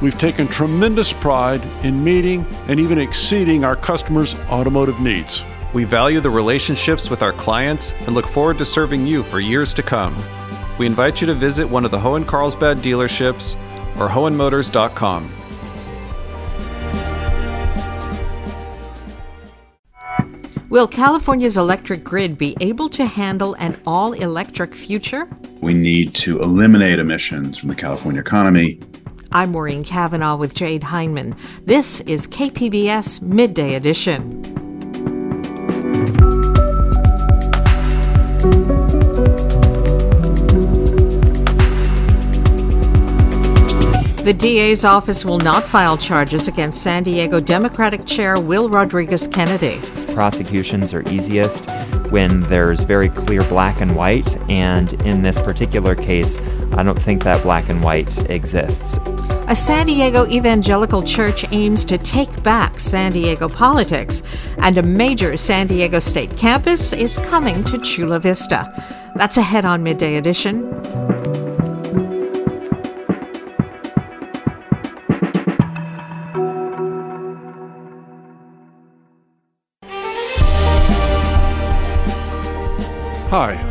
We've taken tremendous pride in meeting and even exceeding our customers' automotive needs. We value the relationships with our clients and look forward to serving you for years to come. We invite you to visit one of the Hoehn Carlsbad dealerships or hoehnmotors.com. Will California's electric grid be able to handle an all electric future? We need to eliminate emissions from the California economy I'm Maureen Cavanaugh with Jade Hindman. This is KPBS Midday Edition. The DA's office will not file charges against San Diego Democratic Chair Will Rodriguez Kennedy. Prosecutions are easiest when there's very clear black and white, and in this particular case, I don't think that black and white exists. A San Diego evangelical church aims to take back San Diego politics, and a major San Diego state campus is coming to Chula Vista. That's ahead on Midday Edition.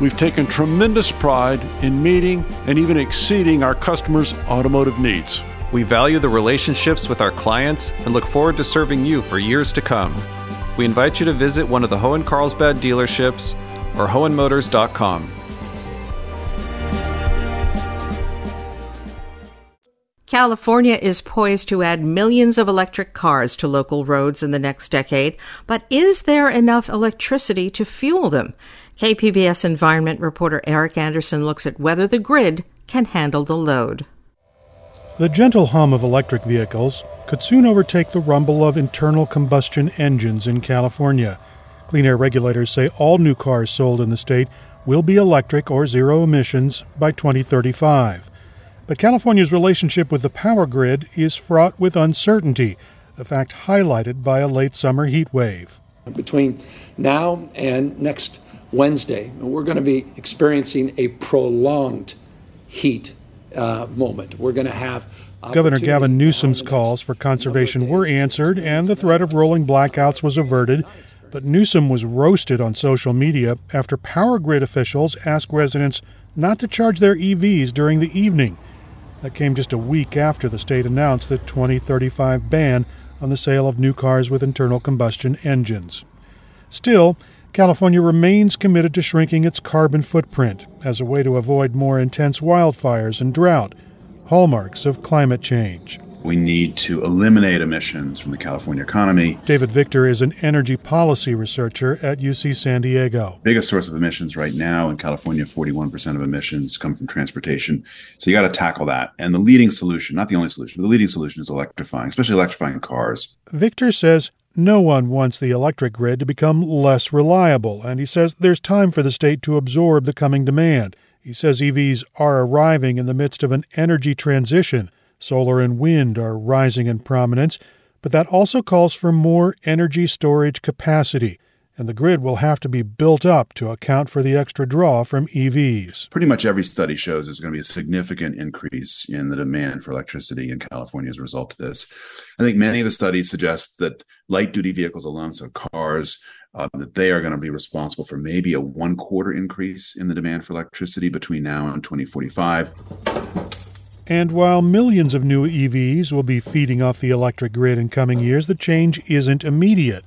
we've taken tremendous pride in meeting and even exceeding our customers' automotive needs. We value the relationships with our clients and look forward to serving you for years to come. We invite you to visit one of the Hoehn Carlsbad dealerships or hoehnmotors.com. California is poised to add millions of electric cars to local roads in the next decade, but is there enough electricity to fuel them? KPBS environment reporter Eric Anderson looks at whether the grid can handle the load. The gentle hum of electric vehicles could soon overtake the rumble of internal combustion engines in California. Clean air regulators say all new cars sold in the state will be electric or zero emissions by 2035. But California's relationship with the power grid is fraught with uncertainty, a fact highlighted by a late summer heat wave. Between now and next Wednesday, we're going to be experiencing a prolonged heat uh, moment. We're going to have. Governor Gavin Newsom's calls for conservation were answered, and the threat of rolling blackouts was averted. But Newsom was roasted on social media after power grid officials asked residents not to charge their EVs during the evening. That came just a week after the state announced the 2035 ban on the sale of new cars with internal combustion engines. Still, California remains committed to shrinking its carbon footprint as a way to avoid more intense wildfires and drought, hallmarks of climate change. We need to eliminate emissions from the California economy. David Victor is an energy policy researcher at UC San Diego. Biggest source of emissions right now in California, 41% of emissions come from transportation. So you got to tackle that. And the leading solution, not the only solution, but the leading solution is electrifying, especially electrifying cars. Victor says no one wants the electric grid to become less reliable, and he says there's time for the state to absorb the coming demand. He says EVs are arriving in the midst of an energy transition. Solar and wind are rising in prominence, but that also calls for more energy storage capacity and the grid will have to be built up to account for the extra draw from EVs. Pretty much every study shows there's going to be a significant increase in the demand for electricity in California as a result of this. I think many of the studies suggest that light duty vehicles alone, so cars, uh, that they are going to be responsible for maybe a one quarter increase in the demand for electricity between now and 2045. And while millions of new EVs will be feeding off the electric grid in coming years, the change isn't immediate.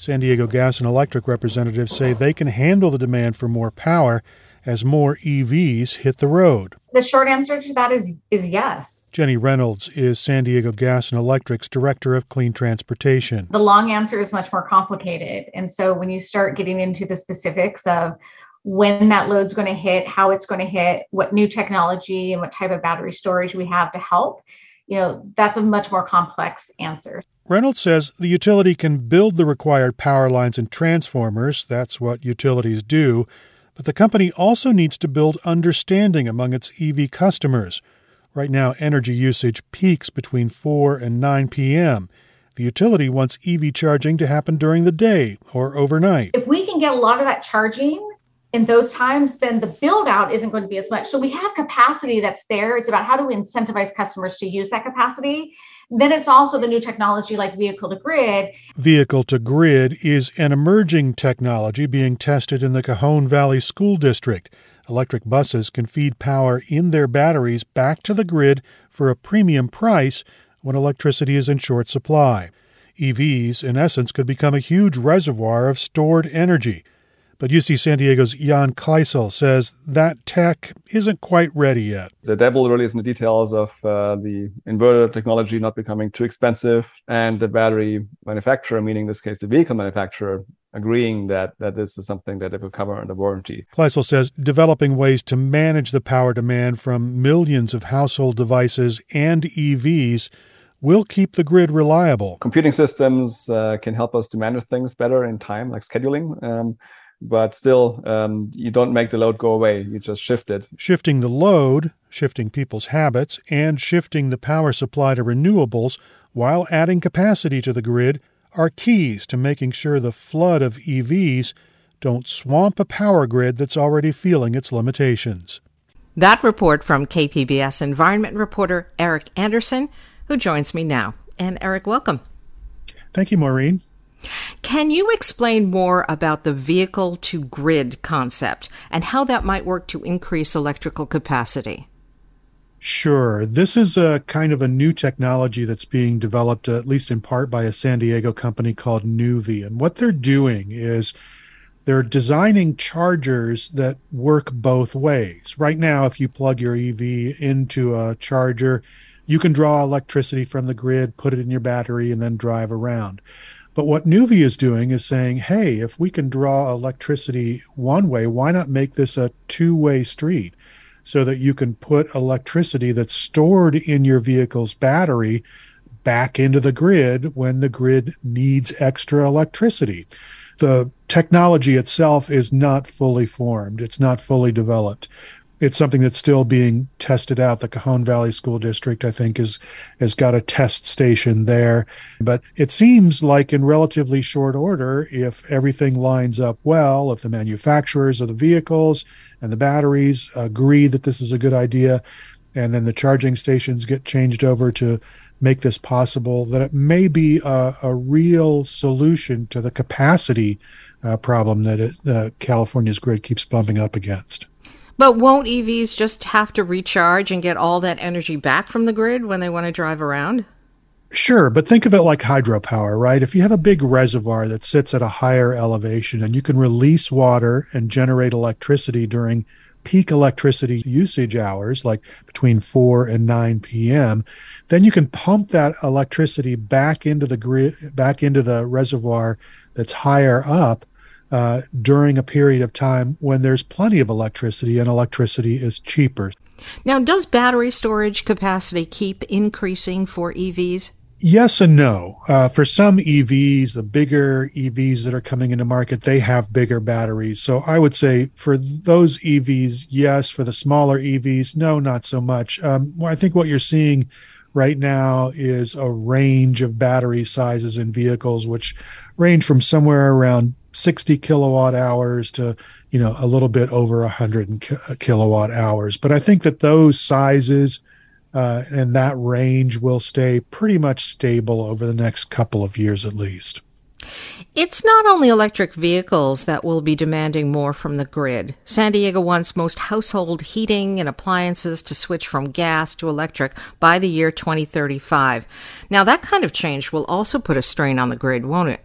San Diego Gas and Electric representatives say they can handle the demand for more power as more EVs hit the road. The short answer to that is is yes. Jenny Reynolds is San Diego Gas and Electric's Director of Clean Transportation. The long answer is much more complicated. And so when you start getting into the specifics of when that load's going to hit, how it's going to hit, what new technology and what type of battery storage we have to help, you know, that's a much more complex answer. Reynolds says the utility can build the required power lines and transformers. That's what utilities do. But the company also needs to build understanding among its EV customers. Right now, energy usage peaks between 4 and 9 p.m. The utility wants EV charging to happen during the day or overnight. If we can get a lot of that charging in those times, then the build out isn't going to be as much. So we have capacity that's there. It's about how do we incentivize customers to use that capacity. Then it's also the new technology like vehicle to grid. Vehicle to grid is an emerging technology being tested in the Cajon Valley School District. Electric buses can feed power in their batteries back to the grid for a premium price when electricity is in short supply. EVs, in essence, could become a huge reservoir of stored energy. But UC San Diego's Jan Kleissl says that tech isn't quite ready yet. The devil really is in the details of uh, the inverter technology not becoming too expensive and the battery manufacturer, meaning in this case the vehicle manufacturer, agreeing that, that this is something that they will cover under warranty. Kleissl says developing ways to manage the power demand from millions of household devices and EVs will keep the grid reliable. Computing systems uh, can help us to manage things better in time, like scheduling. Um, but still um, you don't make the load go away. You just shift it. Shifting the load shifting people's habits and shifting the power supply to renewables while adding capacity to the grid are keys to making sure the flood of evs don't swamp a power grid that's already feeling its limitations. That report from kpbs environment reporter eric anderson who joins me now. And eric welcome. Thank you maureen can you explain more about the vehicle to grid concept and how that might work to increase electrical capacity? Sure. This is a kind of a new technology that's being developed, uh, at least in part, by a San Diego company called Nuvve. And what they're doing is they're designing chargers that work both ways. Right now, if you plug your EV into a charger, you can draw electricity from the grid, put it in your battery, and then drive around. But what Nuvve is doing is saying, hey, if we can draw electricity one way, why not make this a two way street so that you can put electricity that's stored in your vehicle's battery back into the grid when the grid needs extra electricity? The technology itself is not fully formed, it's not fully developed it's something that's still being tested out. The Cajon Valley School District, I think, is has got a test station there. But it seems like in relatively short order, if everything lines up well, if the manufacturers of the vehicles and the batteries agree that this is a good idea, and then the charging stations get changed over to make this possible, that it may be a, a real solution to the capacity uh, problem that it, uh, California's grid keeps bumping up against. But won't EVs just have to recharge and get all that energy back from the grid when they want to drive around? Sure, but think of it like hydropower, right? If you have a big reservoir that sits at a higher elevation and you can release water and generate electricity during peak electricity usage hours, like between 4 and 9 p.m., then you can pump that electricity back into the grid, back into the reservoir that's higher up uh, during a period of time when there's plenty of electricity and electricity is cheaper. Now, does battery storage capacity keep increasing for EVs? Yes and no. Uh, for some EVs, the bigger EVs that are coming into market, they have bigger batteries. So I would say for those EVs, yes. For the smaller EVs, no, not so much. Um, I think what you're seeing right now is a range of battery sizes in vehicles, which range from somewhere around 60 kilowatt hours to you know a little bit over 100 uh, kilowatt hours but i think that those sizes uh, and that range will stay pretty much stable over the next couple of years at least it's not only electric vehicles that will be demanding more from the grid. San Diego wants most household heating and appliances to switch from gas to electric by the year 2035. Now, that kind of change will also put a strain on the grid, won't it?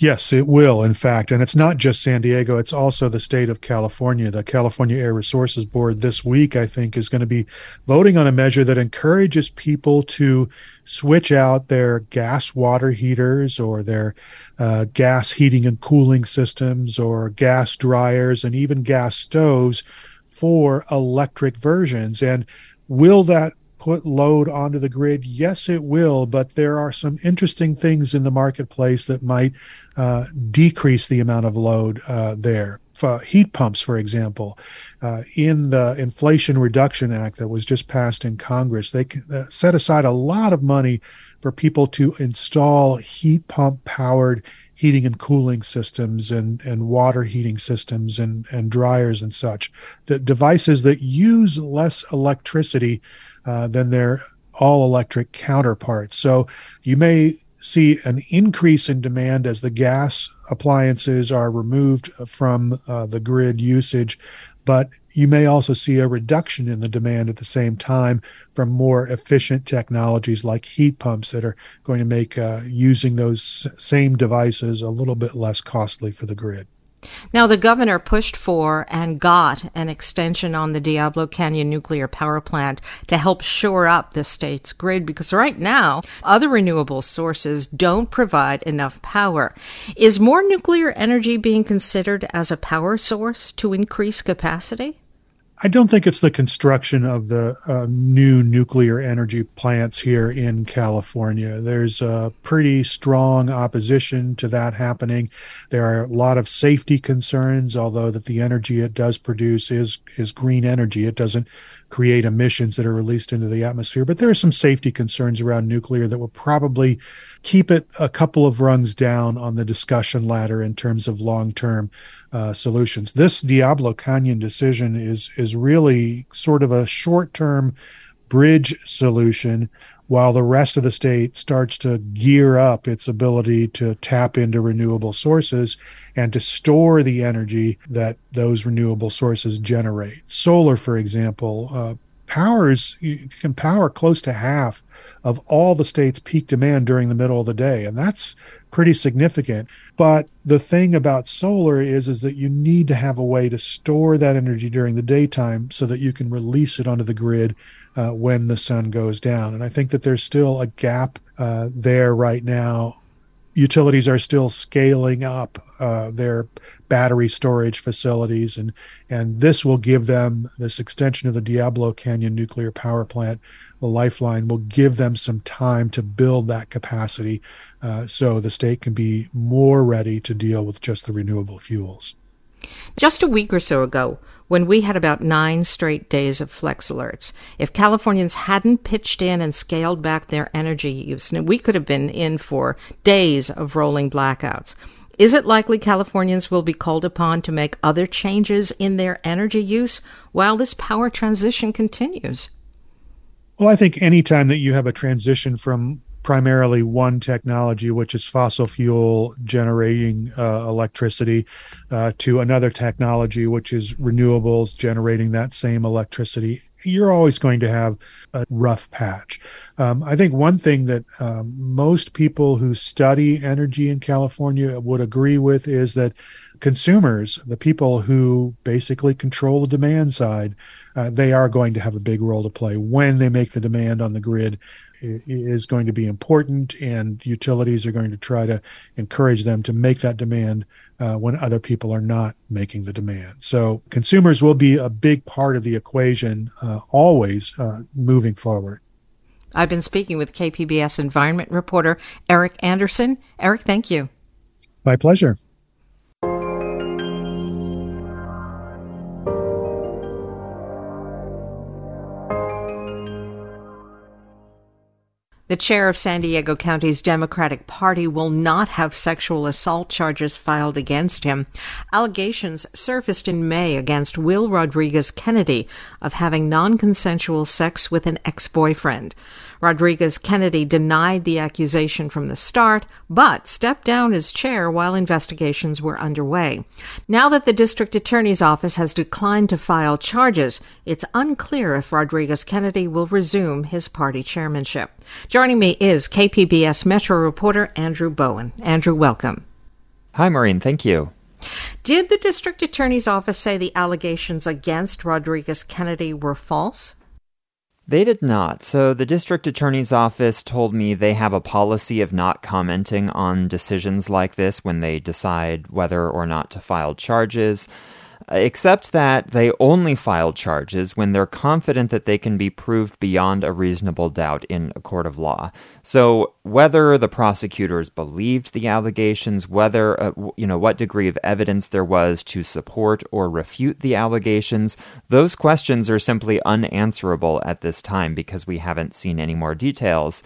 Yes, it will, in fact. And it's not just San Diego, it's also the state of California. The California Air Resources Board this week, I think, is going to be voting on a measure that encourages people to switch out their gas water heaters or their uh, gas heating and cooling systems or gas dryers and even gas stoves for electric versions. And will that put load onto the grid? Yes, it will, but there are some interesting things in the marketplace that might uh, decrease the amount of load uh, there. heat pumps, for example, uh, in the Inflation Reduction Act that was just passed in Congress, they uh, set aside a lot of money for people to install heat pump powered heating and cooling systems and, and water heating systems and, and dryers and such. The devices that use less electricity uh, than their all electric counterparts. So you may see an increase in demand as the gas appliances are removed from uh, the grid usage, but you may also see a reduction in the demand at the same time from more efficient technologies like heat pumps that are going to make uh, using those same devices a little bit less costly for the grid. Now, the governor pushed for and got an extension on the Diablo Canyon nuclear power plant to help shore up the state's grid because right now, other renewable sources don't provide enough power. Is more nuclear energy being considered as a power source to increase capacity? I don't think it's the construction of the uh, new nuclear energy plants here in California. There's a pretty strong opposition to that happening. There are a lot of safety concerns, although that the energy it does produce is is green energy. It doesn't create emissions that are released into the atmosphere. But there are some safety concerns around nuclear that will probably keep it a couple of rungs down on the discussion ladder in terms of long term uh, solutions. This Diablo Canyon decision is is really sort of a short term bridge solution while the rest of the state starts to gear up its ability to tap into renewable sources and to store the energy that those renewable sources generate. Solar, for example, uh, powers can power close to half of all the state's peak demand during the middle of the day, and that's pretty significant. But the thing about solar is is that you need to have a way to store that energy during the daytime so that you can release it onto the grid uh, when the sun goes down. And I think that there's still a gap uh, there right now. Utilities are still scaling up uh, their battery storage facilities, and and this will give them this extension of the Diablo Canyon nuclear power plant. The lifeline will give them some time to build that capacity, uh, so the state can be more ready to deal with just the renewable fuels. Just a week or so ago, when we had about nine straight days of flex alerts. If Californians hadn't pitched in and scaled back their energy use, we could have been in for days of rolling blackouts. Is it likely Californians will be called upon to make other changes in their energy use while this power transition continues? Well, I think anytime that you have a transition from primarily one technology, which is fossil fuel generating uh, electricity, uh, to another technology, which is renewables generating that same electricity. You're always going to have a rough patch. Um, I think one thing that um, most people who study energy in California would agree with is that consumers, the people who basically control the demand side, uh, they are going to have a big role to play when they make the demand on the grid is going to be important, and utilities are going to try to encourage them to make that demand uh, when other people are not making the demand. So consumers will be a big part of the equation uh, always uh, moving forward. I've been speaking with KPBS environment reporter Eric Anderson. Eric, thank you. My pleasure. The chair of San Diego County's Democratic Party will not have sexual assault charges filed against him. Allegations surfaced in May against Will Rodriguez Kennedy of having non consensual sex with an ex boyfriend. Rodriguez Kennedy denied the accusation from the start, but stepped down as chair while investigations were underway. Now that the district attorney's office has declined to file charges, it's unclear if Rodriguez Kennedy will resume his party chairmanship. Joining me is KPBS Metro reporter Andrew Bowen. Andrew, welcome. Hi, Maureen. Thank you. Did the district attorney's office say the allegations against Rodriguez Kennedy were false? They did not. So the district attorney's office told me they have a policy of not commenting on decisions like this when they decide whether or not to file charges except that they only file charges when they're confident that they can be proved beyond a reasonable doubt in a court of law. So whether the prosecutors believed the allegations, whether uh, you know what degree of evidence there was to support or refute the allegations, those questions are simply unanswerable at this time because we haven't seen any more details.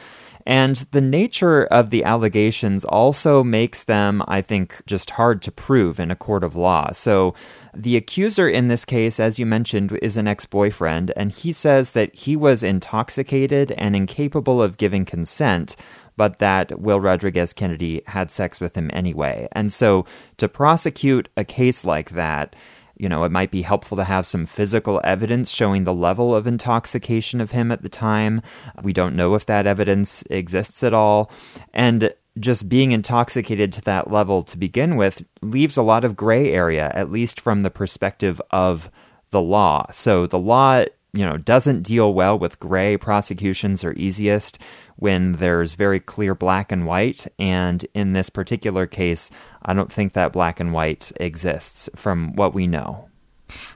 And the nature of the allegations also makes them, I think, just hard to prove in a court of law. So the accuser in this case, as you mentioned, is an ex boyfriend, and he says that he was intoxicated and incapable of giving consent but that Will Rodriguez Kennedy had sex with him anyway. And so to prosecute a case like that, you know, it might be helpful to have some physical evidence showing the level of intoxication of him at the time. We don't know if that evidence exists at all. And just being intoxicated to that level to begin with leaves a lot of gray area, at least from the perspective of the law. So the law, you know, doesn't deal well with gray prosecutions or easiest when there's very clear black and white. And in this particular case, I don't think that black and white exists from what we know.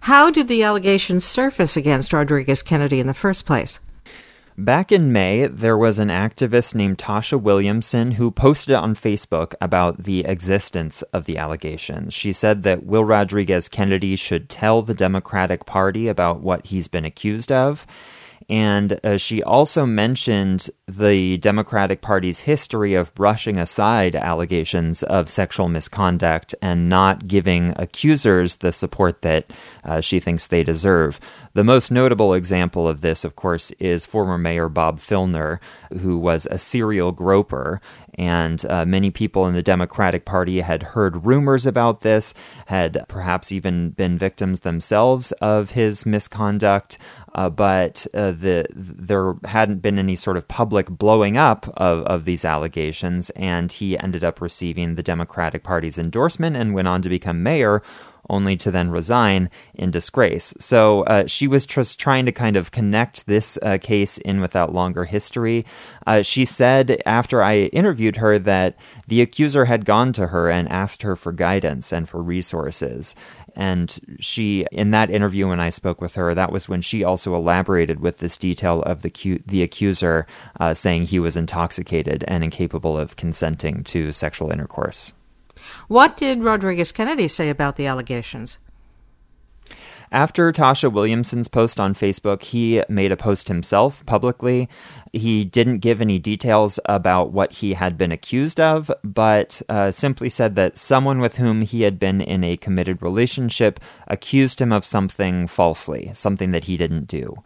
How did the allegations surface against Rodriguez Kennedy in the first place? Back in May, there was an activist named Tasha Williamson who posted on Facebook about the existence of the allegations. She said that Will Rodriguez Kennedy should tell the Democratic Party about what he's been accused of and uh, she also mentioned the Democratic Party's history of brushing aside allegations of sexual misconduct and not giving accusers the support that uh, she thinks they deserve. The most notable example of this, of course, is former Mayor Bob Filner, who was a serial groper and uh, many people in the Democratic Party had heard rumors about this, had perhaps even been victims themselves of his misconduct, uh, but uh, the, there hadn't been any sort of public blowing up of, of these allegations, and he ended up receiving the Democratic Party's endorsement and went on to become mayor only to then resign in disgrace. So uh, she was just trying to kind of connect this uh, case in with that longer history. Uh, she said after I interviewed her that the accuser had gone to her and asked her for guidance and for resources. And she, in that interview when I spoke with her, that was when she also elaborated with this detail of the, the accuser uh, saying he was intoxicated and incapable of consenting to sexual intercourse. What did Rodriguez Kennedy say about the allegations? After Tasha Williamson's post on Facebook, he made a post himself publicly. He didn't give any details about what he had been accused of, but uh, simply said that someone with whom he had been in a committed relationship accused him of something falsely, something that he didn't do.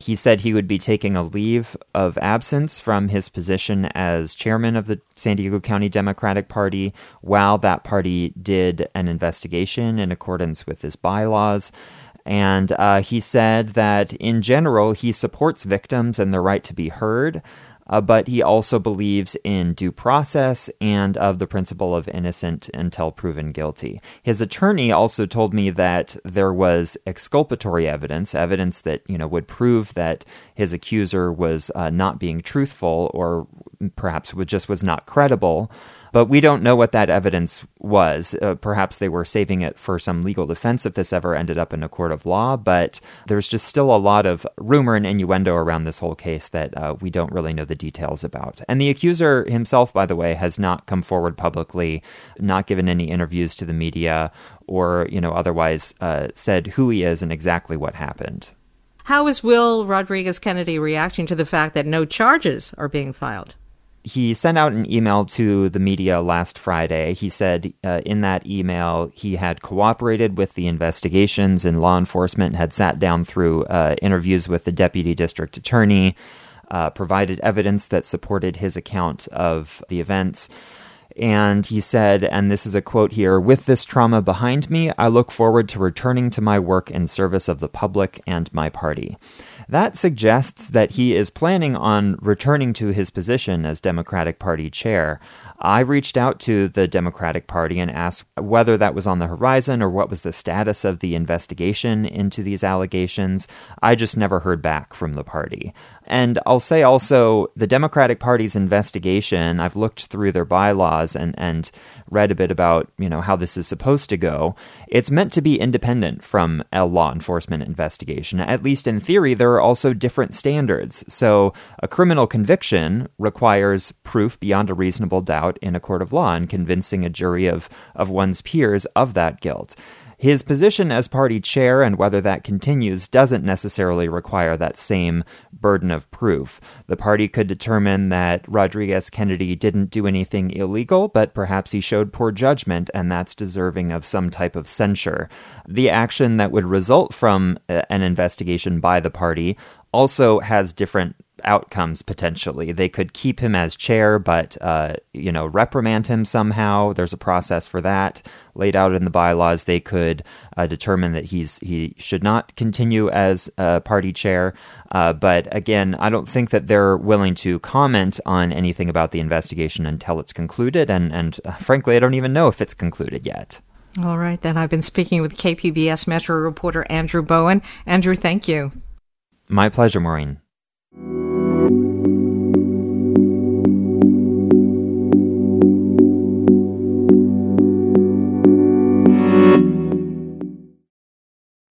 He said he would be taking a leave of absence from his position as chairman of the San Diego County Democratic Party while that party did an investigation in accordance with his bylaws. And uh, he said that in general, he supports victims and their right to be heard, uh, but he also believes in due process and of the principle of innocent until proven guilty. His attorney also told me that there was exculpatory evidence, evidence that you know would prove that his accuser was uh, not being truthful or perhaps just was not credible. But we don't know what that evidence was. Uh, perhaps they were saving it for some legal defense if this ever ended up in a court of law. But there's just still a lot of rumor and innuendo around this whole case that uh, we don't really know the details about. And the accuser himself, by the way, has not come forward publicly, not given any interviews to the media, or you know otherwise uh, said who he is and exactly what happened. How is Will Rodriguez Kennedy reacting to the fact that no charges are being filed? He sent out an email to the media last Friday. He said uh, in that email he had cooperated with the investigations and law enforcement had sat down through uh, interviews with the deputy district attorney, uh, provided evidence that supported his account of the events. And he said, and this is a quote here With this trauma behind me, I look forward to returning to my work in service of the public and my party. That suggests that he is planning on returning to his position as Democratic Party chair. I reached out to the Democratic Party and asked whether that was on the horizon or what was the status of the investigation into these allegations. I just never heard back from the party. And I'll say also the Democratic Party's investigation, I've looked through their bylaws and, and read a bit about, you know, how this is supposed to go. It's meant to be independent from a law enforcement investigation. At least in theory, there are also different standards. So a criminal conviction requires proof beyond a reasonable doubt in a court of law and convincing a jury of, of one's peers of that guilt. His position as party chair and whether that continues doesn't necessarily require that same burden of proof. The party could determine that Rodriguez Kennedy didn't do anything illegal, but perhaps he showed poor judgment, and that's deserving of some type of censure. The action that would result from uh, an investigation by the party also has different outcomes potentially. They could keep him as chair, but uh, you know reprimand him somehow. There's a process for that laid out in the bylaws. They could uh, determine that he's he should not continue as a party chair. Uh, but again, I don't think that they're willing to comment on anything about the investigation until it's concluded. And and uh, frankly, I don't even know if it's concluded yet. All right, then I've been speaking with KPBS Metro reporter Andrew Bowen. Andrew, thank you. My pleasure, Maureen.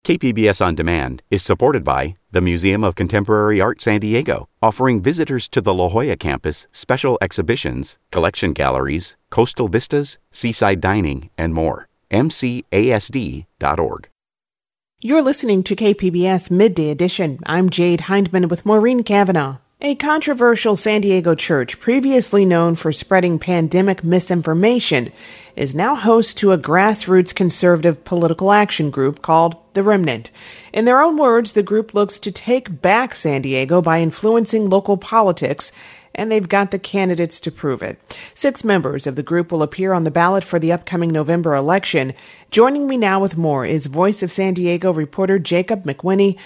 KPBS On Demand is supported by the Museum of Contemporary Art San Diego, offering visitors to the La Jolla campus special exhibitions, collection galleries, coastal vistas, seaside dining, and more. MCASD.org. You're listening to KPBS Midday Edition. I'm Jade Hindman with Maureen Cavanaugh. A controversial San Diego church, previously known for spreading pandemic misinformation, is now host to a grassroots conservative political action group called The Remnant. In their own words, the group looks to take back San Diego by influencing local politics and they've got the candidates to prove it. Six members of the group will appear on the ballot for the upcoming November election. Joining me now with more is Voice of San Diego reporter Jacob McWhinney.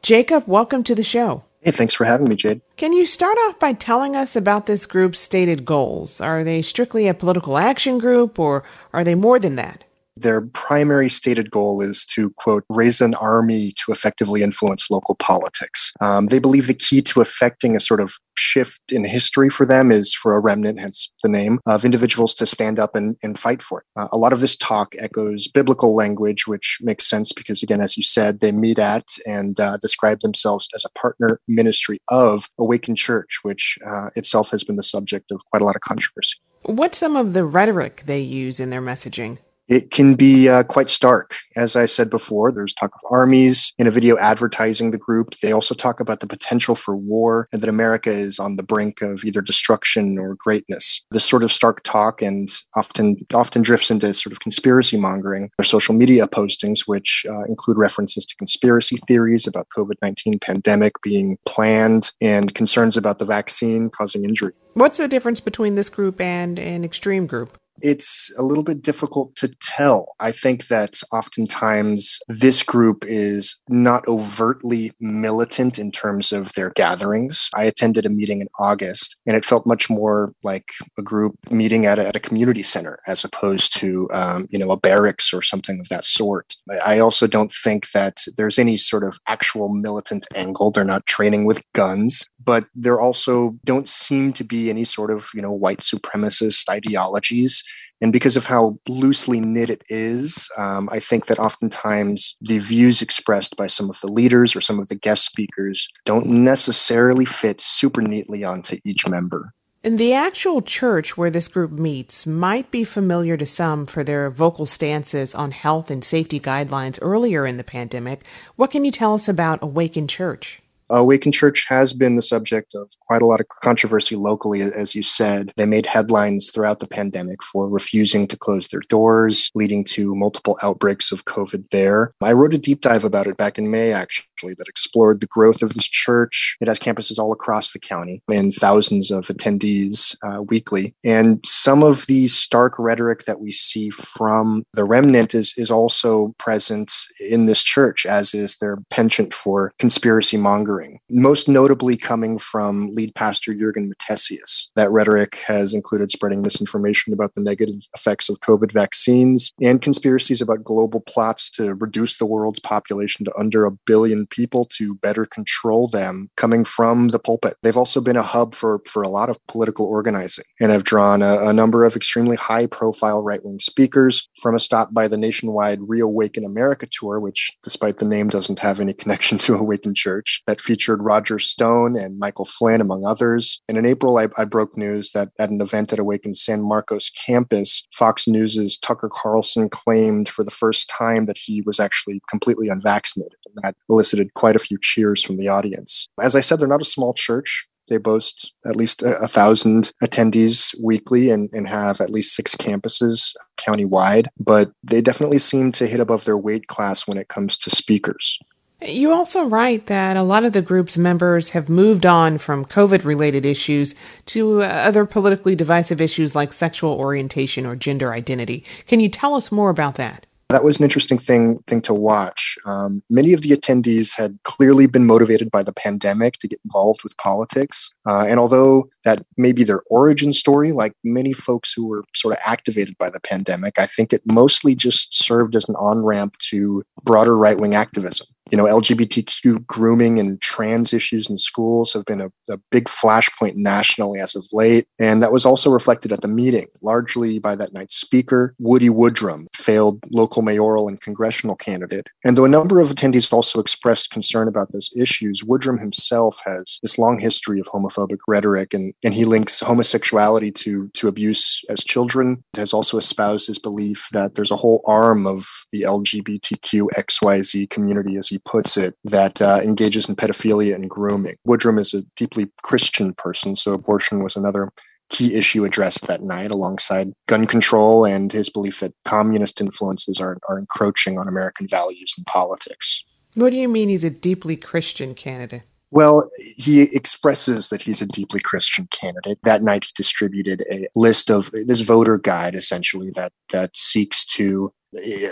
Jacob, welcome to the show. Hey, thanks for having me, Jade. Can you start off by telling us about this group's stated goals? Are they strictly a political action group or are they more than that? Their primary stated goal is to, quote, raise an army to effectively influence local politics. Um, they believe the key to affecting a sort of shift in history for them is for a remnant, hence the name, of individuals to stand up and, and fight for it. Uh, a lot of this talk echoes biblical language, which makes sense because, again, as you said, they meet at and uh, describe themselves as a partner ministry of Awakened Church, which uh, itself has been the subject of quite a lot of controversy. What's some of the rhetoric they use in their messaging? It can be uh, quite stark. As I said before, there's talk of armies in a video advertising the group. They also talk about the potential for war and that America is on the brink of either destruction or greatness. This sort of stark talk and often often drifts into sort of conspiracy mongering. Their social media postings, which uh, include references to conspiracy theories about COVID-19 pandemic being planned and concerns about the vaccine causing injury. What's the difference between this group and an extreme group? It's a little bit difficult to tell. I think that oftentimes this group is not overtly militant in terms of their gatherings. I attended a meeting in August and it felt much more like a group meeting at a, at a community center as opposed to, um, you know, a barracks or something of that sort. I also don't think that there's any sort of actual militant angle. They're not training with guns, but there also don't seem to be any sort of, you know, white supremacist ideologies and because of how loosely knit it is, um, I think that oftentimes the views expressed by some of the leaders or some of the guest speakers don't necessarily fit super neatly onto each member. And the actual church where this group meets might be familiar to some for their vocal stances on health and safety guidelines earlier in the pandemic. What can you tell us about Awaken Church? Awaken Church has been the subject of quite a lot of controversy locally, as you said. They made headlines throughout the pandemic for refusing to close their doors, leading to multiple outbreaks of COVID there. I wrote a deep dive about it back in May, actually, that explored the growth of this church. It has campuses all across the county and thousands of attendees uh, weekly. And some of the stark rhetoric that we see from the remnant is, is also present in this church, as is their penchant for conspiracy mongering sobering, most notably coming from lead pastor Jurgen Matthesius. That rhetoric has included spreading misinformation about the negative effects of COVID vaccines and conspiracies about global plots to reduce the world's population to under a billion people to better control them coming from the pulpit. They've also been a hub for, for a lot of political organizing and have drawn a, a number of extremely high profile right wing speakers from a stop by the nationwide Reawaken America tour, which, despite the name, doesn't have any connection to Awaken Church, that featured Roger Stone and Michael Flynn, among others. And in April, I, I broke news that at an event at Awaken San Marcos campus, Fox News's Tucker Carlson claimed for the first time that he was actually completely unvaccinated. And that elicited quite a few cheers from the audience. As I said, they're not a small church. They boast at least a, a thousand attendees weekly and, and have at least six campuses countywide, but they definitely seem to hit above their weight class when it comes to speakers. You also write that a lot of the group's members have moved on from COVID related issues to uh, other politically divisive issues like sexual orientation or gender identity. Can you tell us more about that? That was an interesting thing thing to watch. Um, many of the attendees had clearly been motivated by the pandemic to get involved with politics, uh, and although that may be their origin story, like many folks who were sort of activated by the pandemic, I think it mostly just served as an on ramp to broader right wing activism you know, LGBTQ grooming and trans issues in schools have been a, a, big flashpoint nationally as of late. And that was also reflected at the meeting, largely by that night's speaker, Woody Woodrum, failed local mayoral and congressional candidate. And though a number of attendees also expressed concern about those issues, Woodrum himself has this long history of homophobic rhetoric and, and he links homosexuality to, to abuse as children, has also espoused his belief that there's a whole arm of the LGBTQ XYZ community, as he puts it, that uh, engages in pedophilia and grooming. Woodrum is a deeply Christian person, so abortion was another key issue addressed that night alongside gun control and his belief that communist influences are, are encroaching on American values and politics. What do you mean he's a deeply Christian candidate? Well, he expresses that he's a deeply Christian candidate. That night, he distributed a list of this voter guide, essentially that that seeks to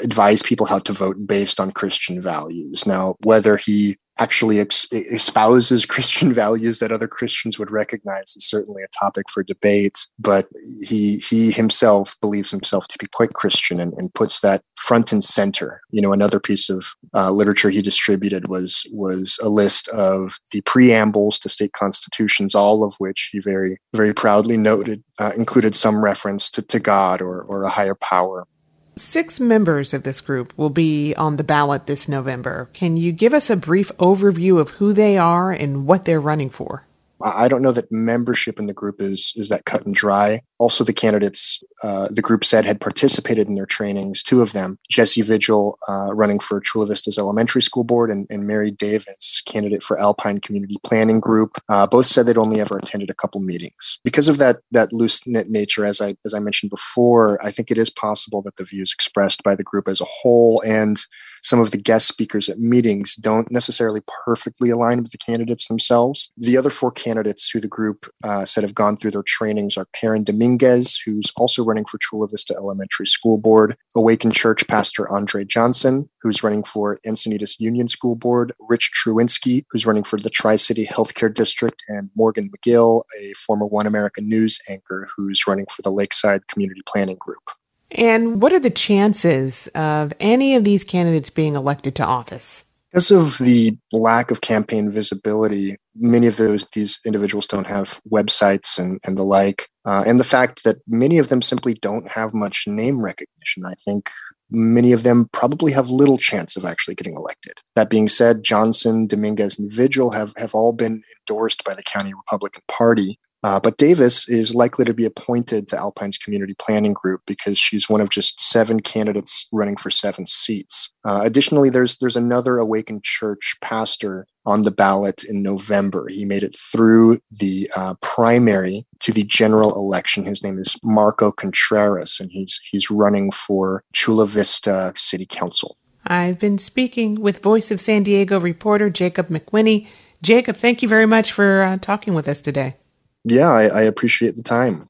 advise people how to vote based on Christian values. Now, whether he actually ex- espouses Christian values that other Christians would recognize is certainly a topic for debate. But he he himself believes himself to be quite Christian and, and puts that front and center. You know, another piece of uh, literature he distributed was was a list of the preambles to state constitutions, all of which he very very proudly noted uh, included some reference to, to God or or a higher power. Six members of this group will be on the ballot this November. Can you give us a brief overview of who they are and what they're running for? I don't know that membership in the group is is that cut and dry. Also, the candidates uh, the group said had participated in their trainings. Two of them, Jesse Vigil, uh, running for Chula Vista's elementary school board, and, and Mary Davis, candidate for Alpine Community Planning Group, uh, both said they'd only ever attended a couple meetings. Because of that that loose knit nature, as I as I mentioned before, I think it is possible that the views expressed by the group as a whole and some of the guest speakers at meetings don't necessarily perfectly align with the candidates themselves. The other four candidates who the group uh, said have gone through their trainings are Karen Dominguez, who's also running for Chula Vista Elementary School Board, Awaken Church Pastor Andre Johnson, who's running for Encinitas Union School Board, Rich Truinsky, who's running for the Tri City Healthcare District, and Morgan McGill, a former One America News anchor who's running for the Lakeside Community Planning Group. And what are the chances of any of these candidates being elected to office? Because of the lack of campaign visibility, many of those these individuals don't have websites and, and the like. Uh, and the fact that many of them simply don't have much name recognition, I think many of them probably have little chance of actually getting elected. That being said, Johnson, Dominguez, and Vigil have, have all been endorsed by the county Republican Party. Uh, but Davis is likely to be appointed to Alpine's community planning group because she's one of just seven candidates running for seven seats. Uh, additionally, there's there's another Awakened Church pastor on the ballot in November. He made it through the uh, primary to the general election. His name is Marco Contreras, and he's he's running for Chula Vista City Council. I've been speaking with Voice of San Diego reporter Jacob McWhinney. Jacob, thank you very much for uh, talking with us today yeah, I, I appreciate the time.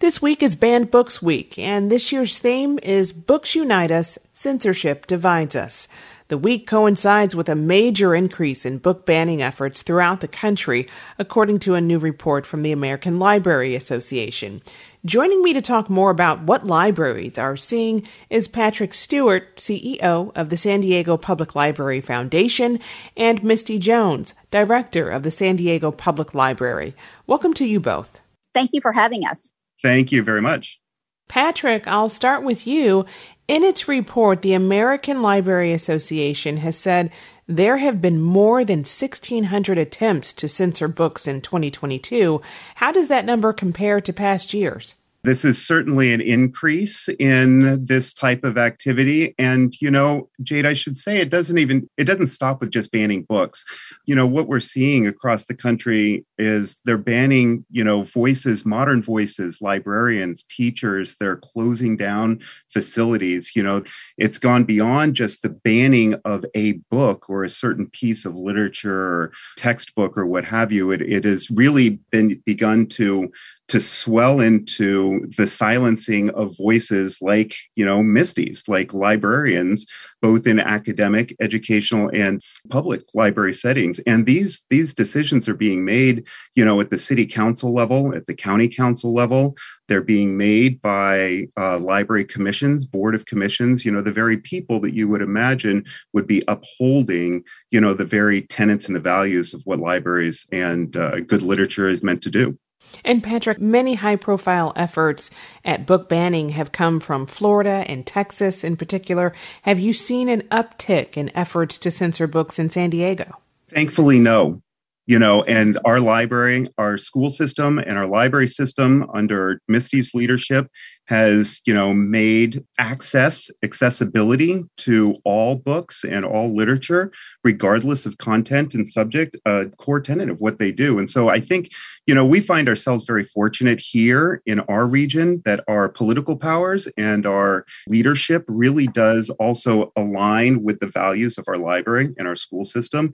This week is Banned Books Week, and this year's theme is Books Unite Us, Censorship Divides Us. The week coincides with a major increase in book banning efforts throughout the country, according to a new report from the American Library Association. Joining me to talk more about what libraries are seeing is Patrick Stewart, CEO of the San Diego Public Library Foundation, and Misty Jones, Director of the San Diego Public Library. Welcome to you both. Thank you for having us. Thank you very much. Patrick, I'll start with you. In its report, the American Library Association has said there have been more than 1,600 attempts to censor books in 2022. How does that number compare to past years? This is certainly an increase in this type of activity. And, you know, Jade, I should say it doesn't even, it doesn't stop with just banning books. You know, what we're seeing across the country is they're banning, you know, voices, modern voices, librarians, teachers, they're closing down facilities. You know, it's gone beyond just the banning of a book or a certain piece of literature or textbook or what have you. It, it has really been begun to to swell into the silencing of voices like you know misty's like librarians both in academic educational and public library settings. And these these decisions are being made you know at the city council level at the county council level. They're being made by uh, library commissions board of commissions. You know the very people that you would imagine would be upholding you know the very tenets and the values of what libraries and uh, good literature is meant to do and Patrick, many high profile efforts at book banning have come from Florida and Texas in particular. Have you seen an uptick in efforts to censor books in San Diego? Thankfully, no you know and our library our school system and our library system under misty's leadership has you know made access accessibility to all books and all literature regardless of content and subject a core tenet of what they do. And so i think you know we find ourselves very fortunate here in our region that our political powers and our leadership really does also align with the values of our library and our school system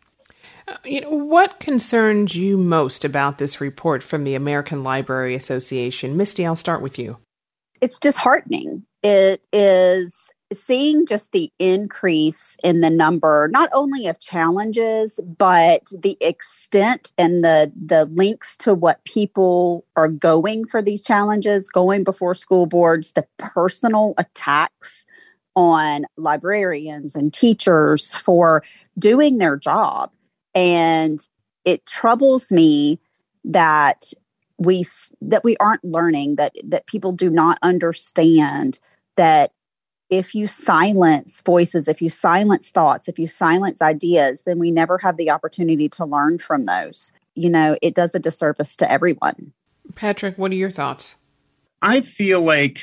you know, what concerns you most about this report from the American Library Association? Misty, I'll start with you. It's disheartening. It is seeing just the increase in the number not only of challenges but the extent and the the links to what people are going for these challenges going before school boards the personal attacks on librarians and teachers for doing their job and it troubles me that we that we aren't learning that that people do not understand that if you silence voices if you silence thoughts if you silence ideas then we never have the opportunity to learn from those. You know it does a disservice to everyone. Patrick what are your thoughts? I feel like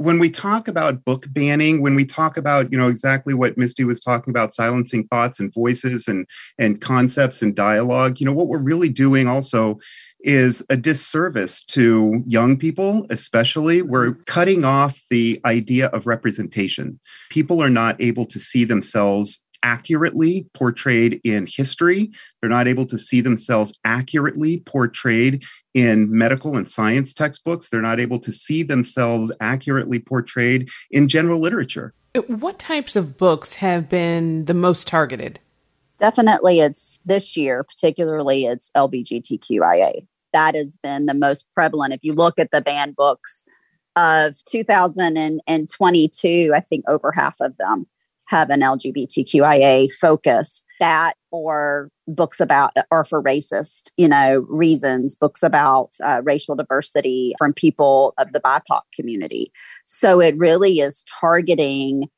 when we talk about book banning, when we talk about, you know, exactly what Misty was talking about, silencing thoughts and voices and and concepts and dialogue, you know, what we're really doing also is a disservice to young people, especially. Mm-hmm. We're cutting off the idea of representation. People are not able to see themselves accurately portrayed in history. They're not able to see themselves accurately portrayed in medical and science textbooks. They're not able to see themselves accurately portrayed in general literature. What types of books have been the most targeted? Definitely, it's this year, particularly, it's LBGTQIA. That has been the most prevalent. If you look at the banned books of 2022, I think over half of them have an LGBTQIA focus. That or books about or for racist, you know, reasons, books about uh, racial diversity from people of the BIPOC community. So it really is targeting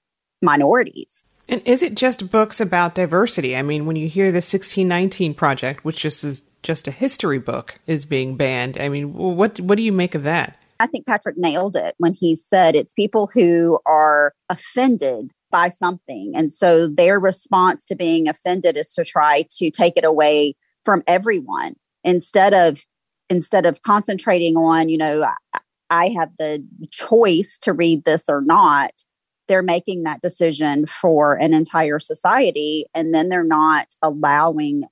minorities. And is it just books about diversity? I mean, when you hear the 1619 project, which just is just a history book, is being banned, I mean, what what do you make of that? I think Patrick nailed it when he said it's people who are offended by something. And so their response to being offended is to try to take it away from everyone instead of instead of concentrating on, you know, I, have the choice to read this or not. They're making that decision for an entire society and then they're not allowing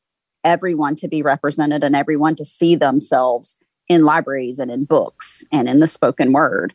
everyone to be represented and everyone to see themselves in libraries and in books and in the spoken word.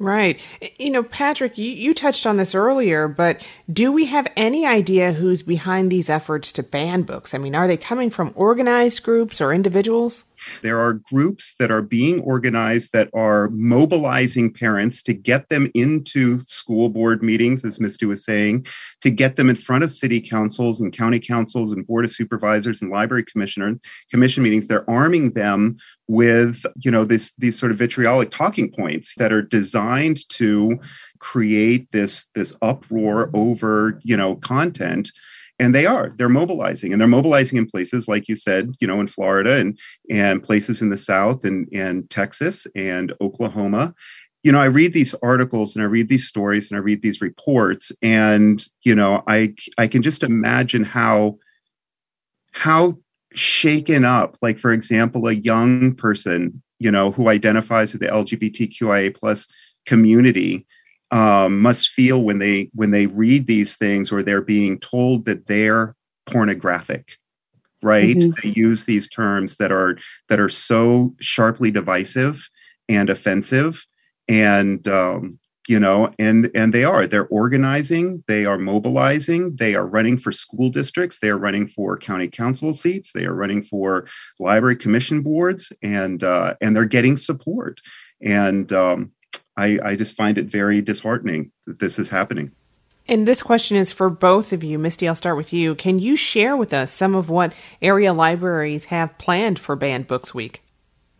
Right. You know, Patrick, you, you touched on this earlier, but do we have any idea who's behind these efforts to ban books? I mean, are they coming from organized groups or individuals? There are groups that are being organized that are mobilizing parents to get them into school board meetings, as Misty was saying, to get them in front of city councils and county councils and board of supervisors and library commissioner commission meetings. They're arming them with, you know, this these sort of vitriolic talking points that are designed to create this this uproar over, you know, content and they are they're mobilizing and they're mobilizing in places like you said you know in florida and and places in the south and and texas and oklahoma. You know i read these articles and i read these stories and i read these reports and you know i i can just imagine how how shaken up like for example a young person you know who identifies with the lgbtqia plus community um, must feel when they when they read these things or they're being told that they're pornographic right? Mm-hmm. they use these terms that are that are so sharply divisive and offensive and um, you know and and they are. They're organizing they are mobilizing they are running for school districts they are running for county council seats they are running for library commission boards and uh, and they're getting support. And um, I, I just find it very disheartening that this is happening. And this question is for both of you. Misty, I'll start with you. Can you share with us some of what area libraries have planned for Banned Books Week?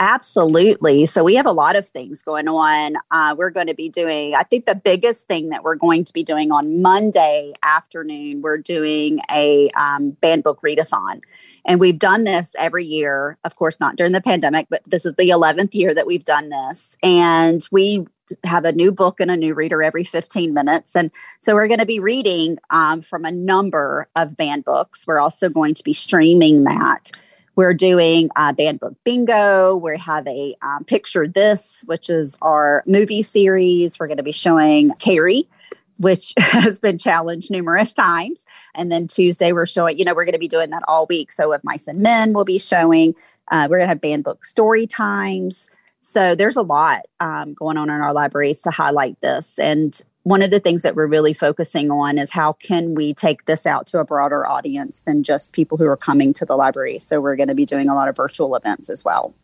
Absolutely. So we have a lot of things going on. Uh, we're going to be doing, I think the biggest thing that we're going to be doing on Monday afternoon, we're doing a um, banned book readathon. And we've done this every year, of course, not during the pandemic, but this is the 11th year that we've done this. And we have a new book and a new reader every 15 minutes. And so we're going to be reading um, from a number of banned books. We're also going to be streaming that. We're doing uh, banned book bingo. We have a um, picture this, which is our movie series. We're going to be showing Carrie, which has been challenged numerous times. And then Tuesday, we're showing, you know, we're going to be doing that all week. So, with Mice and Men, we'll be showing. Uh, we're going to have banned book story times. So there's a lot um, going on in our libraries to highlight this. And one of the things that we're really focusing on is how can we take this out to a broader audience than just people who are coming to the library. So we're going to be doing a lot of virtual events as well.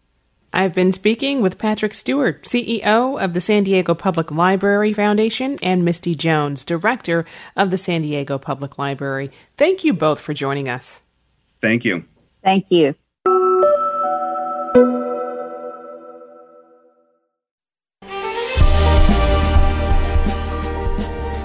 I've been speaking with Patrick Stewart, CEO of the San Diego Public Library Foundation, and Misty Jones, Director of the San Diego Public Library. Thank you both for joining us. Thank you. Thank you.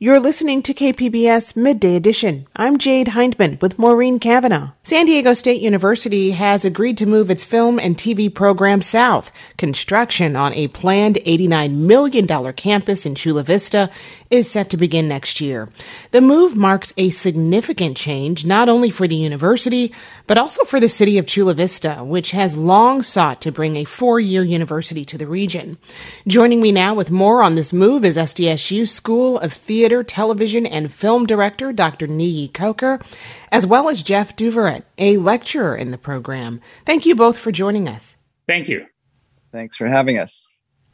You're listening to KPBS Midday Edition. I'm Jade Hindman with Maureen Cavanaugh. San Diego State University has agreed to move its film and TV program south. Construction on a planned $89 million campus in Chula Vista is set to begin next year. The move marks a significant change not only for the university, but also for the city of Chula Vista, which has long sought to bring a four year university to the region. Joining me now with more on this move is SDSU School of Theater, Television, and Film Director Dr. Niyi Coker, as well as Jeff Deverett, a lecturer in the program. Thank you both for joining us. Thank you. Thanks for having us.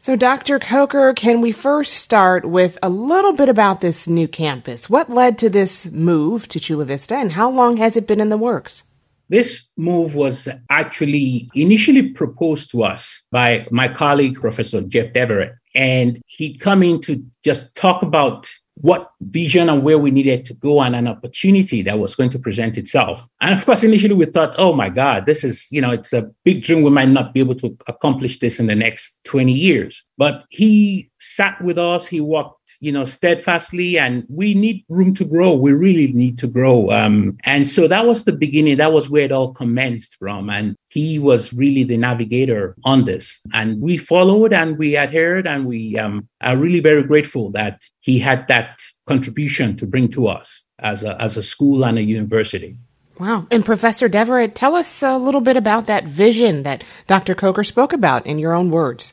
So, Dr. Coker, can we first start with a little bit about this new campus? What led to this move to Chula Vista, and how long has it been in the works? This move was actually initially proposed to us by my colleague, Professor Jeff Deverett. And he'd come in to just talk about what vision and where we needed to go and an opportunity that was going to present itself. And of course, initially we thought, oh my God, this is, you know, it's a big dream. We might not be able to accomplish this in the next 20 years. But he sat with us, he walked, you know, steadfastly, and we need room to grow. We really need to grow. Um, and so that was the beginning. That was where it all commenced from. And he was really the navigator on this. And we followed and we adhered, and we um, are really very grateful that he had that contribution to bring to us as a, as a school and a university. Wow. And Professor Deverett, tell us a little bit about that vision that Dr. Coker spoke about in your own words.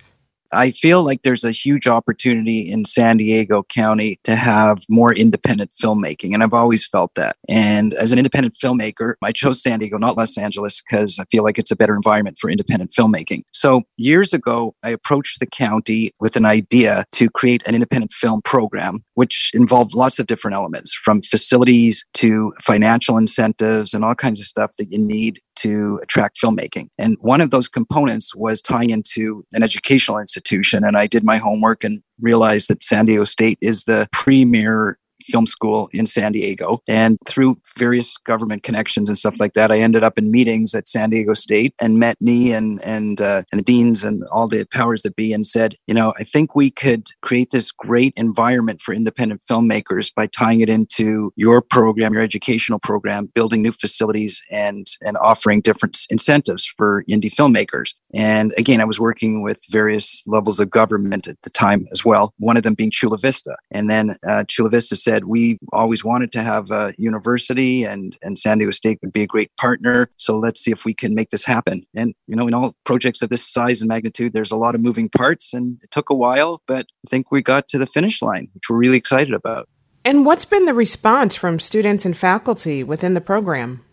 I feel like there's a huge opportunity in San Diego County to have more independent filmmaking. And I've always felt that. And as an independent filmmaker, I chose San Diego, not Los Angeles, because I feel like it's a better environment for independent filmmaking. So years ago, I approached the county with an idea to create an independent film program, which involved lots of different elements from facilities to financial incentives and all kinds of stuff that you need to attract filmmaking. And one of those components was tying into an educational institution. And I did my homework and realized that San Diego State is the premier film school in San Diego. And through various government connections and stuff like that, I ended up in meetings at San Diego State and met me and and uh, and the deans and all the powers that be and said, you know, I think we could create this great environment for independent filmmakers by tying it into your program, your educational program, building new facilities and and offering different incentives for indie filmmakers. And again, I was working with various levels of government at the time as well. One of them being Chula Vista, and then uh, Chula Vista said said, we always wanted to have a university and, and San Diego State would be a great partner. So let's see if we can make this happen. And, you know, in all projects of this size and magnitude, there's a lot of moving parts and it took a while, but I think we got to the finish line, which we're really excited about. And what's been the response from students and faculty within the program?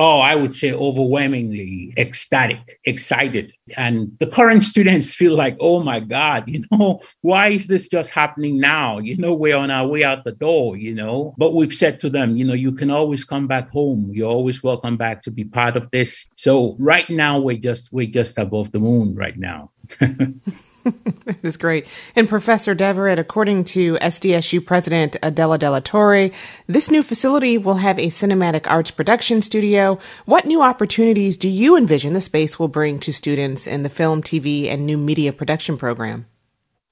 Oh, I would say overwhelmingly ecstatic, excited. And the current students feel like, oh my God, you know, why is this just happening now? You know, we're on our way out the door, you know. But we've said to them, you know, you can always come back home. You're always welcome back to be part of this. So right now we're just we're just above the moon right now. is great. And Professor Deverett, according to SDSU President Adela de la Torre, this new facility will have a cinematic arts production studio. What new opportunities do you envision the space will bring to students in the film, TV, and new media production program?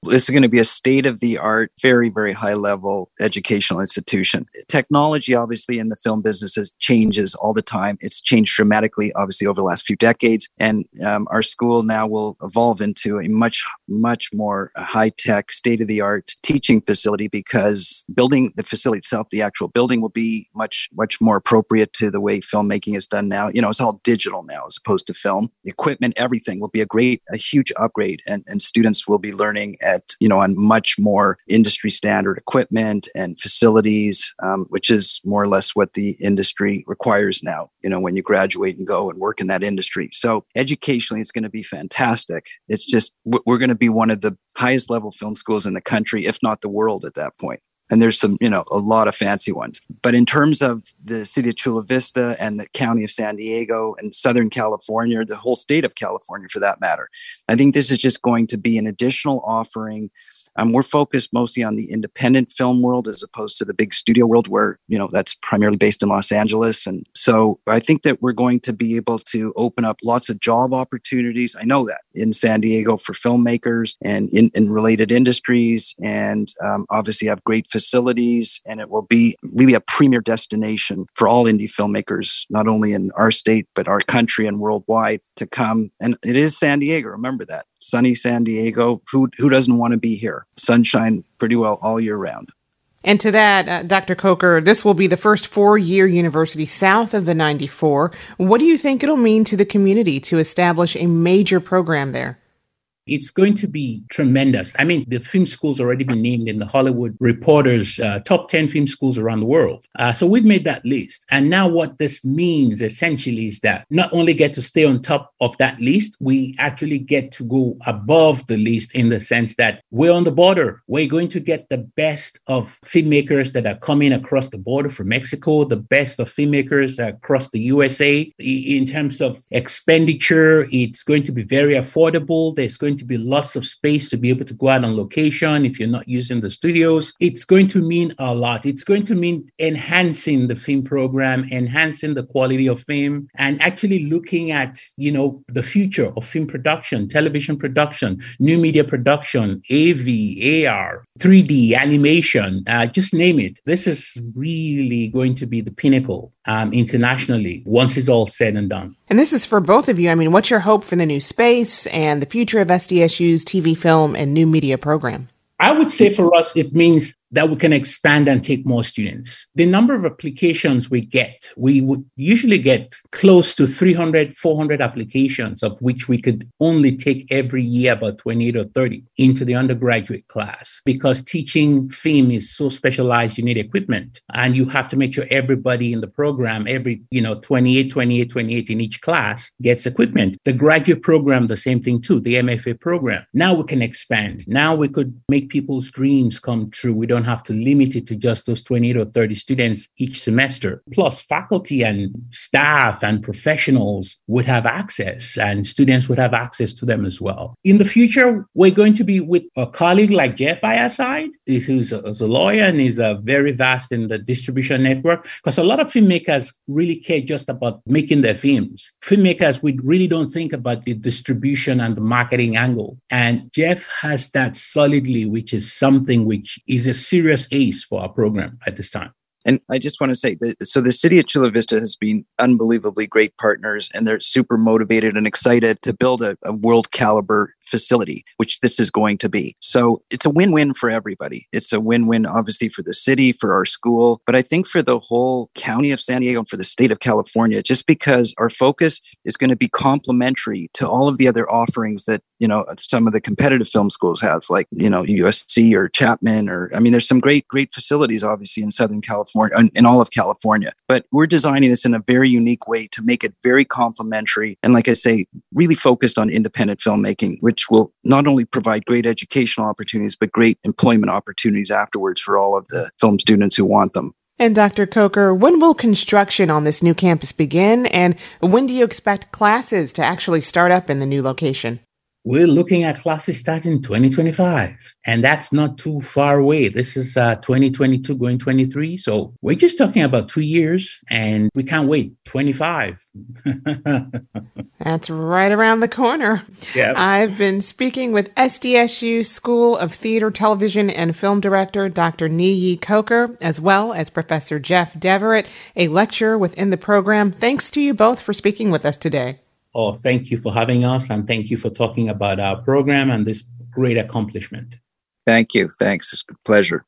This is going to be a state of the art, very, very high level educational institution. Technology, obviously, in the film business changes all the time. It's changed dramatically, obviously, over the last few decades. And um, our school now will evolve into a much, much more high tech, state of the art teaching facility because building the facility itself, the actual building will be much, much more appropriate to the way filmmaking is done now. You know, it's all digital now as opposed to film. The equipment, everything will be a great, a huge upgrade, and, and students will be learning at, you know, on much more industry standard equipment and facilities, um, which is more or less what the industry requires now, you know, when you graduate and go and work in that industry. So educationally, it's going to be fantastic. It's just, we're going to be one of the highest level film schools in the country, if not the world at that point. and there's some you know a lot of fancy ones but in terms of the city of chula vista and the county of san diego and southern california the whole state of california for that matter i think this is just going to be an additional offering um, we're focused mostly on the independent film world as opposed to the big studio world, where you know that's primarily based in Los Angeles. And so I think that we're going to be able to open up lots of job opportunities. I know that in San Diego for filmmakers and in, in related industries, and um, obviously have great facilities. And it will be really a premier destination for all indie filmmakers, not only in our state but our country and worldwide, to come. And it is San Diego. Remember that sunny San Diego. Who who doesn't want to be here? Sunshine pretty well all year round. And to that, uh, Dr. Coker, this will be the first four year university south of the 94. What do you think it'll mean to the community to establish a major program there? It's going to be tremendous. I mean, the film school's already been named in the Hollywood Reporter's uh, top 10 film schools around the world. Uh, so we've made that list. And now what this means essentially is that not only get to stay on top of that list, we actually get to go above the list in the sense that we're on the border. We're going to get the best of filmmakers that are coming across the border from Mexico, the best of filmmakers across the USA. In terms of expenditure, it's going to be very affordable. There's going to be lots of space to be able to go out on location if you're not using the studios. It's going to mean a lot. It's going to mean enhancing the film program, enhancing the quality of film, and actually looking at, you know, the future of film production, television production, new media production, AV, AR, 3D, animation, uh, just name it. This is really going to be the pinnacle um, internationally once it's all said and done. And this is for both of you. I mean, what's your hope for the new space and the future of SDSU's TV, film, and new media program? I would say for us, it means that we can expand and take more students. The number of applications we get, we would usually get close to 300, 400 applications, of which we could only take every year about 28 or 30 into the undergraduate class because teaching film is so specialized. You need equipment and you have to make sure everybody in the program, every, you know, 28, 28, 28 in each class gets equipment. The graduate program, the same thing too, the MFA program. Now we can expand. Now we could make people's dreams come true. We don't don't have to limit it to just those 20 or 30 students each semester. Plus, faculty and staff and professionals would have access, and students would have access to them as well. In the future, we're going to be with a colleague like Jeff by our side, who's a, who's a lawyer and is a very vast in the distribution network. Because a lot of filmmakers really care just about making their films. Filmmakers, we really don't think about the distribution and the marketing angle. And Jeff has that solidly, which is something which is a serious ace for our program at this time. And I just want to say that so the city of Chula Vista has been unbelievably great partners and they're super motivated and excited to build a, a world caliber facility, which this is going to be. So it's a win win for everybody. It's a win win, obviously, for the city, for our school, but I think for the whole county of San Diego and for the state of California, just because our focus is going to be complementary to all of the other offerings that, you know, some of the competitive film schools have, like, you know, USC or Chapman, or I mean, there's some great, great facilities, obviously, in Southern California, in all of California. But we're designing this in a very unique way to make it very complementary. And like I say, really focused on independent filmmaking, which will not only provide great educational opportunities, but great employment opportunities afterwards for all of the film students who want them. And Dr. Coker, when will construction on this new campus begin? And when do you expect classes to actually start up in the new location? We're looking at classes starting 2025 and that's not too far away. This is uh, 2022 going 23 so we're just talking about two years and we can't wait. 25 that's right around the corner. Yeah. I've been speaking with sdsu school of theater television and film director dr niyi coker as well as professor jeff deverett a lecturer within the program. Thanks to you both for speaking with us today Oh, thank you for having us and thank you for talking about our program and this great accomplishment. Thank you. Thanks. It's a pleasure.